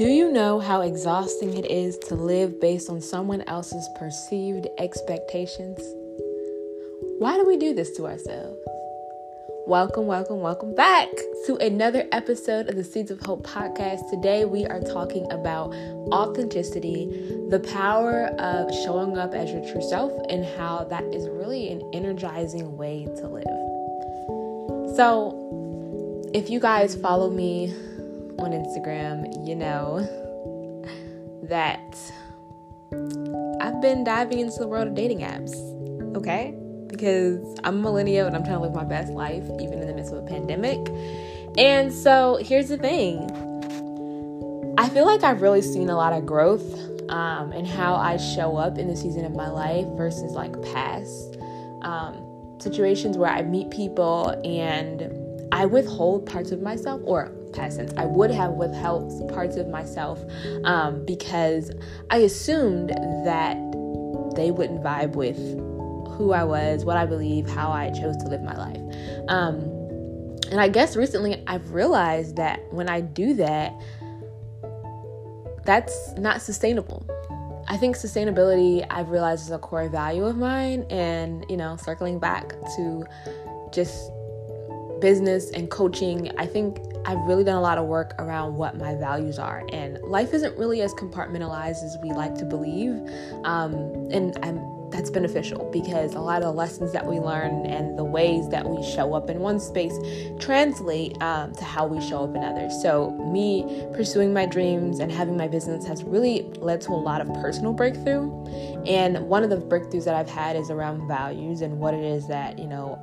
Do you know how exhausting it is to live based on someone else's perceived expectations? Why do we do this to ourselves? Welcome, welcome, welcome back to another episode of the Seeds of Hope podcast. Today we are talking about authenticity, the power of showing up as your true self, and how that is really an energizing way to live. So, if you guys follow me on Instagram, you know that I've been diving into the world of dating apps, okay? Because I'm a millennial and I'm trying to live my best life, even in the midst of a pandemic. And so here's the thing I feel like I've really seen a lot of growth um, in how I show up in the season of my life versus like past um, situations where I meet people and I withhold parts of myself, or past tense, I would have withheld parts of myself um, because I assumed that they wouldn't vibe with who I was, what I believe, how I chose to live my life. Um, and I guess recently I've realized that when I do that, that's not sustainable. I think sustainability, I've realized, is a core value of mine. And, you know, circling back to just business and coaching, I think I've really done a lot of work around what my values are. And life isn't really as compartmentalized as we like to believe. Um, and I'm, that's beneficial because a lot of the lessons that we learn and the ways that we show up in one space translate um, to how we show up in others. So, me pursuing my dreams and having my business has really led to a lot of personal breakthrough. And one of the breakthroughs that I've had is around values and what it is that, you know,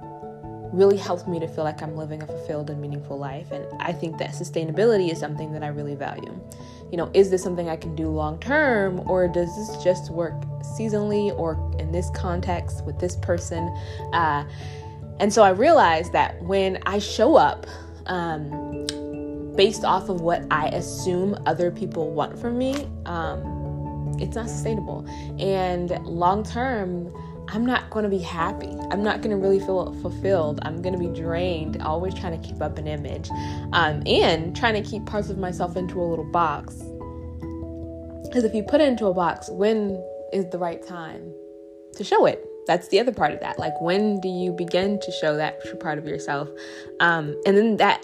really helps me to feel like I'm living a fulfilled and meaningful life. And I think that sustainability is something that I really value. You know, is this something I can do long term, or does this just work seasonally or in this context with this person? Uh, and so I realized that when I show up, um, based off of what I assume other people want from me, um, it's not sustainable. And long term, I'm not going to be happy. I'm not going to really feel fulfilled. I'm going to be drained, always trying to keep up an image um, and trying to keep parts of myself into a little box. Because if you put it into a box, when is the right time to show it? That's the other part of that. Like, when do you begin to show that true part of yourself? Um, and then that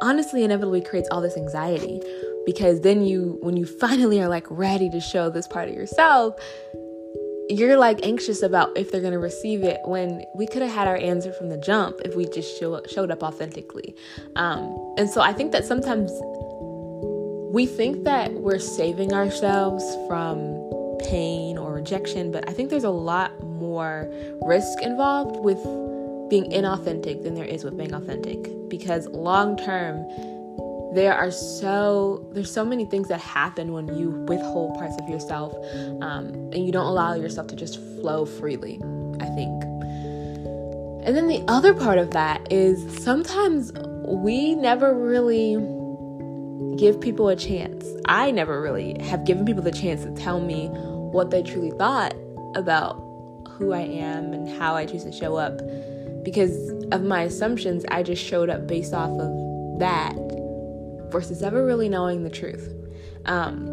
honestly inevitably creates all this anxiety because then you, when you finally are like ready to show this part of yourself, you're like anxious about if they're going to receive it when we could have had our answer from the jump if we just show, showed up authentically. Um, and so I think that sometimes we think that we're saving ourselves from pain or rejection, but I think there's a lot more risk involved with being inauthentic than there is with being authentic because long term, there are so there's so many things that happen when you withhold parts of yourself um, and you don't allow yourself to just flow freely i think. And then the other part of that is sometimes we never really give people a chance. I never really have given people the chance to tell me what they truly thought about who i am and how i choose to show up. Because of my assumptions i just showed up based off of that versus ever really knowing the truth. Um,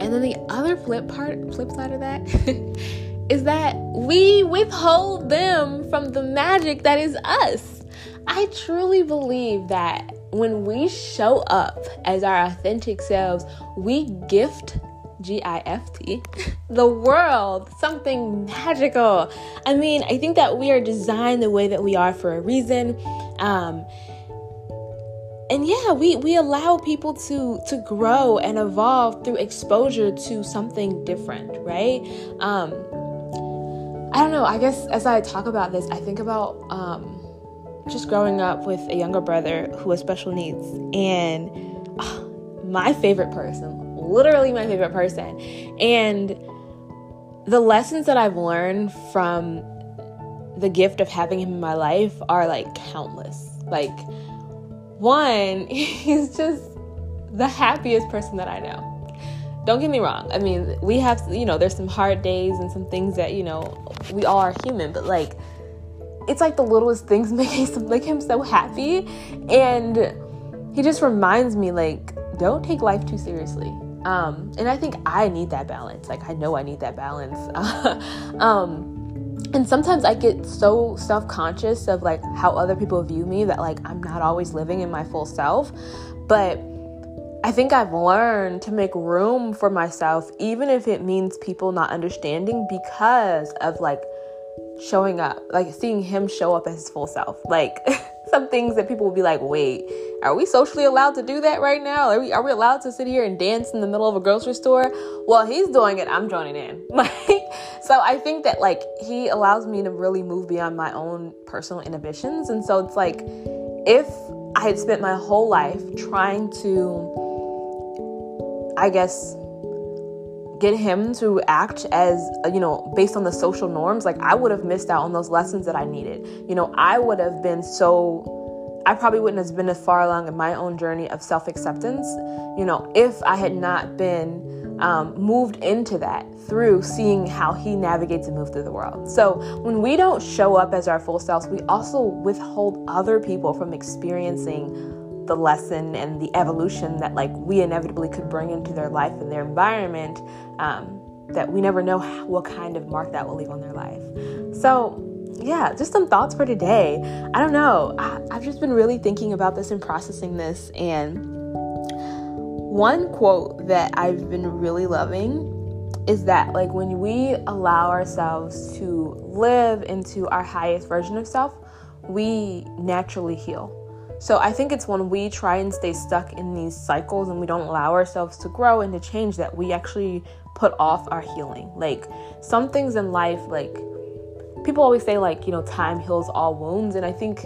and then the other flip part, flip side of that, is that we withhold them from the magic that is us. I truly believe that when we show up as our authentic selves, we gift G I F T, the world, something magical. I mean, I think that we are designed the way that we are for a reason. Um, and yeah we we allow people to to grow and evolve through exposure to something different right? Um i don't know i guess as i talk about this i think about um just growing up with a younger brother who has special needs and uh, my favorite person literally my favorite person. And the lessons that i've learned from the gift of having him in my life are like countless. Like one, he's just the happiest person that I know. Don't get me wrong. I mean, we have, you know, there's some hard days and some things that, you know, we all are human, but like, it's like the littlest things make him, make him so happy. And he just reminds me, like, don't take life too seriously. Um, and I think I need that balance. Like I know I need that balance. um, and sometimes I get so self conscious of like how other people view me that like I'm not always living in my full self. But I think I've learned to make room for myself, even if it means people not understanding because of like showing up, like seeing him show up as his full self. Like some things that people will be like, wait, are we socially allowed to do that right now? Are we, are we allowed to sit here and dance in the middle of a grocery store? Well, he's doing it, I'm joining in. Like, so I think that like he allows me to really move beyond my own personal inhibitions. And so it's like, if I had spent my whole life trying to, I guess, get him to act as you know based on the social norms like i would have missed out on those lessons that i needed you know i would have been so i probably wouldn't have been as far along in my own journey of self-acceptance you know if i had not been um, moved into that through seeing how he navigates and moves through the world. So when we don't show up as our full selves, we also withhold other people from experiencing the lesson and the evolution that like we inevitably could bring into their life and their environment um, that we never know what kind of mark that will leave on their life. So yeah just some thoughts for today. I don't know. I, i've just been really thinking about this and processing this and one quote that I've been really loving is that like when we allow ourselves to live into our highest version of self, we naturally heal. So I think it's when we try and stay stuck in these cycles and we don't allow ourselves to grow and to change that we actually put off our healing. Like some things in life like people always say like, you know, time heals all wounds and I think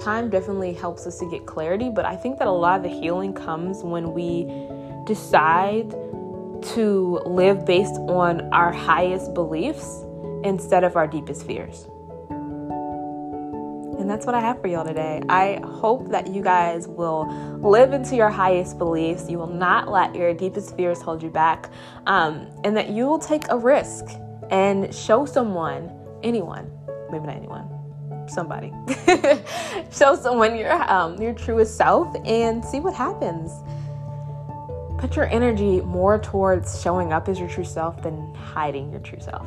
time definitely helps us to get clarity, but I think that a lot of the healing comes when we decide to live based on our highest beliefs instead of our deepest fears. And that's what I have for y'all today. I hope that you guys will live into your highest beliefs. You will not let your deepest fears hold you back. Um, and that you will take a risk and show someone, anyone, maybe not anyone, somebody. Show someone your um, your truest self and see what happens. Put your energy more towards showing up as your true self than hiding your true self.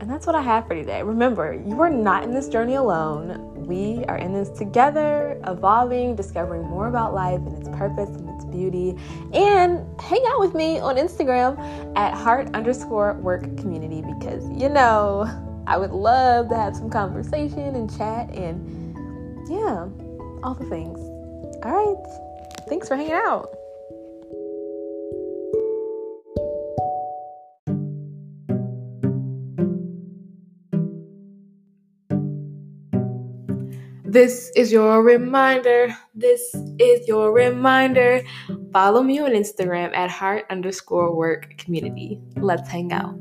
And that's what I have for today. Remember, you are not in this journey alone. We are in this together, evolving, discovering more about life and its purpose and its beauty. And hang out with me on Instagram at heart underscore work community because you know I would love to have some conversation and chat and yeah, all the things. All right. Thanks for hanging out. This is your reminder. This is your reminder. Follow me on Instagram at heart underscore work community. Let's hang out.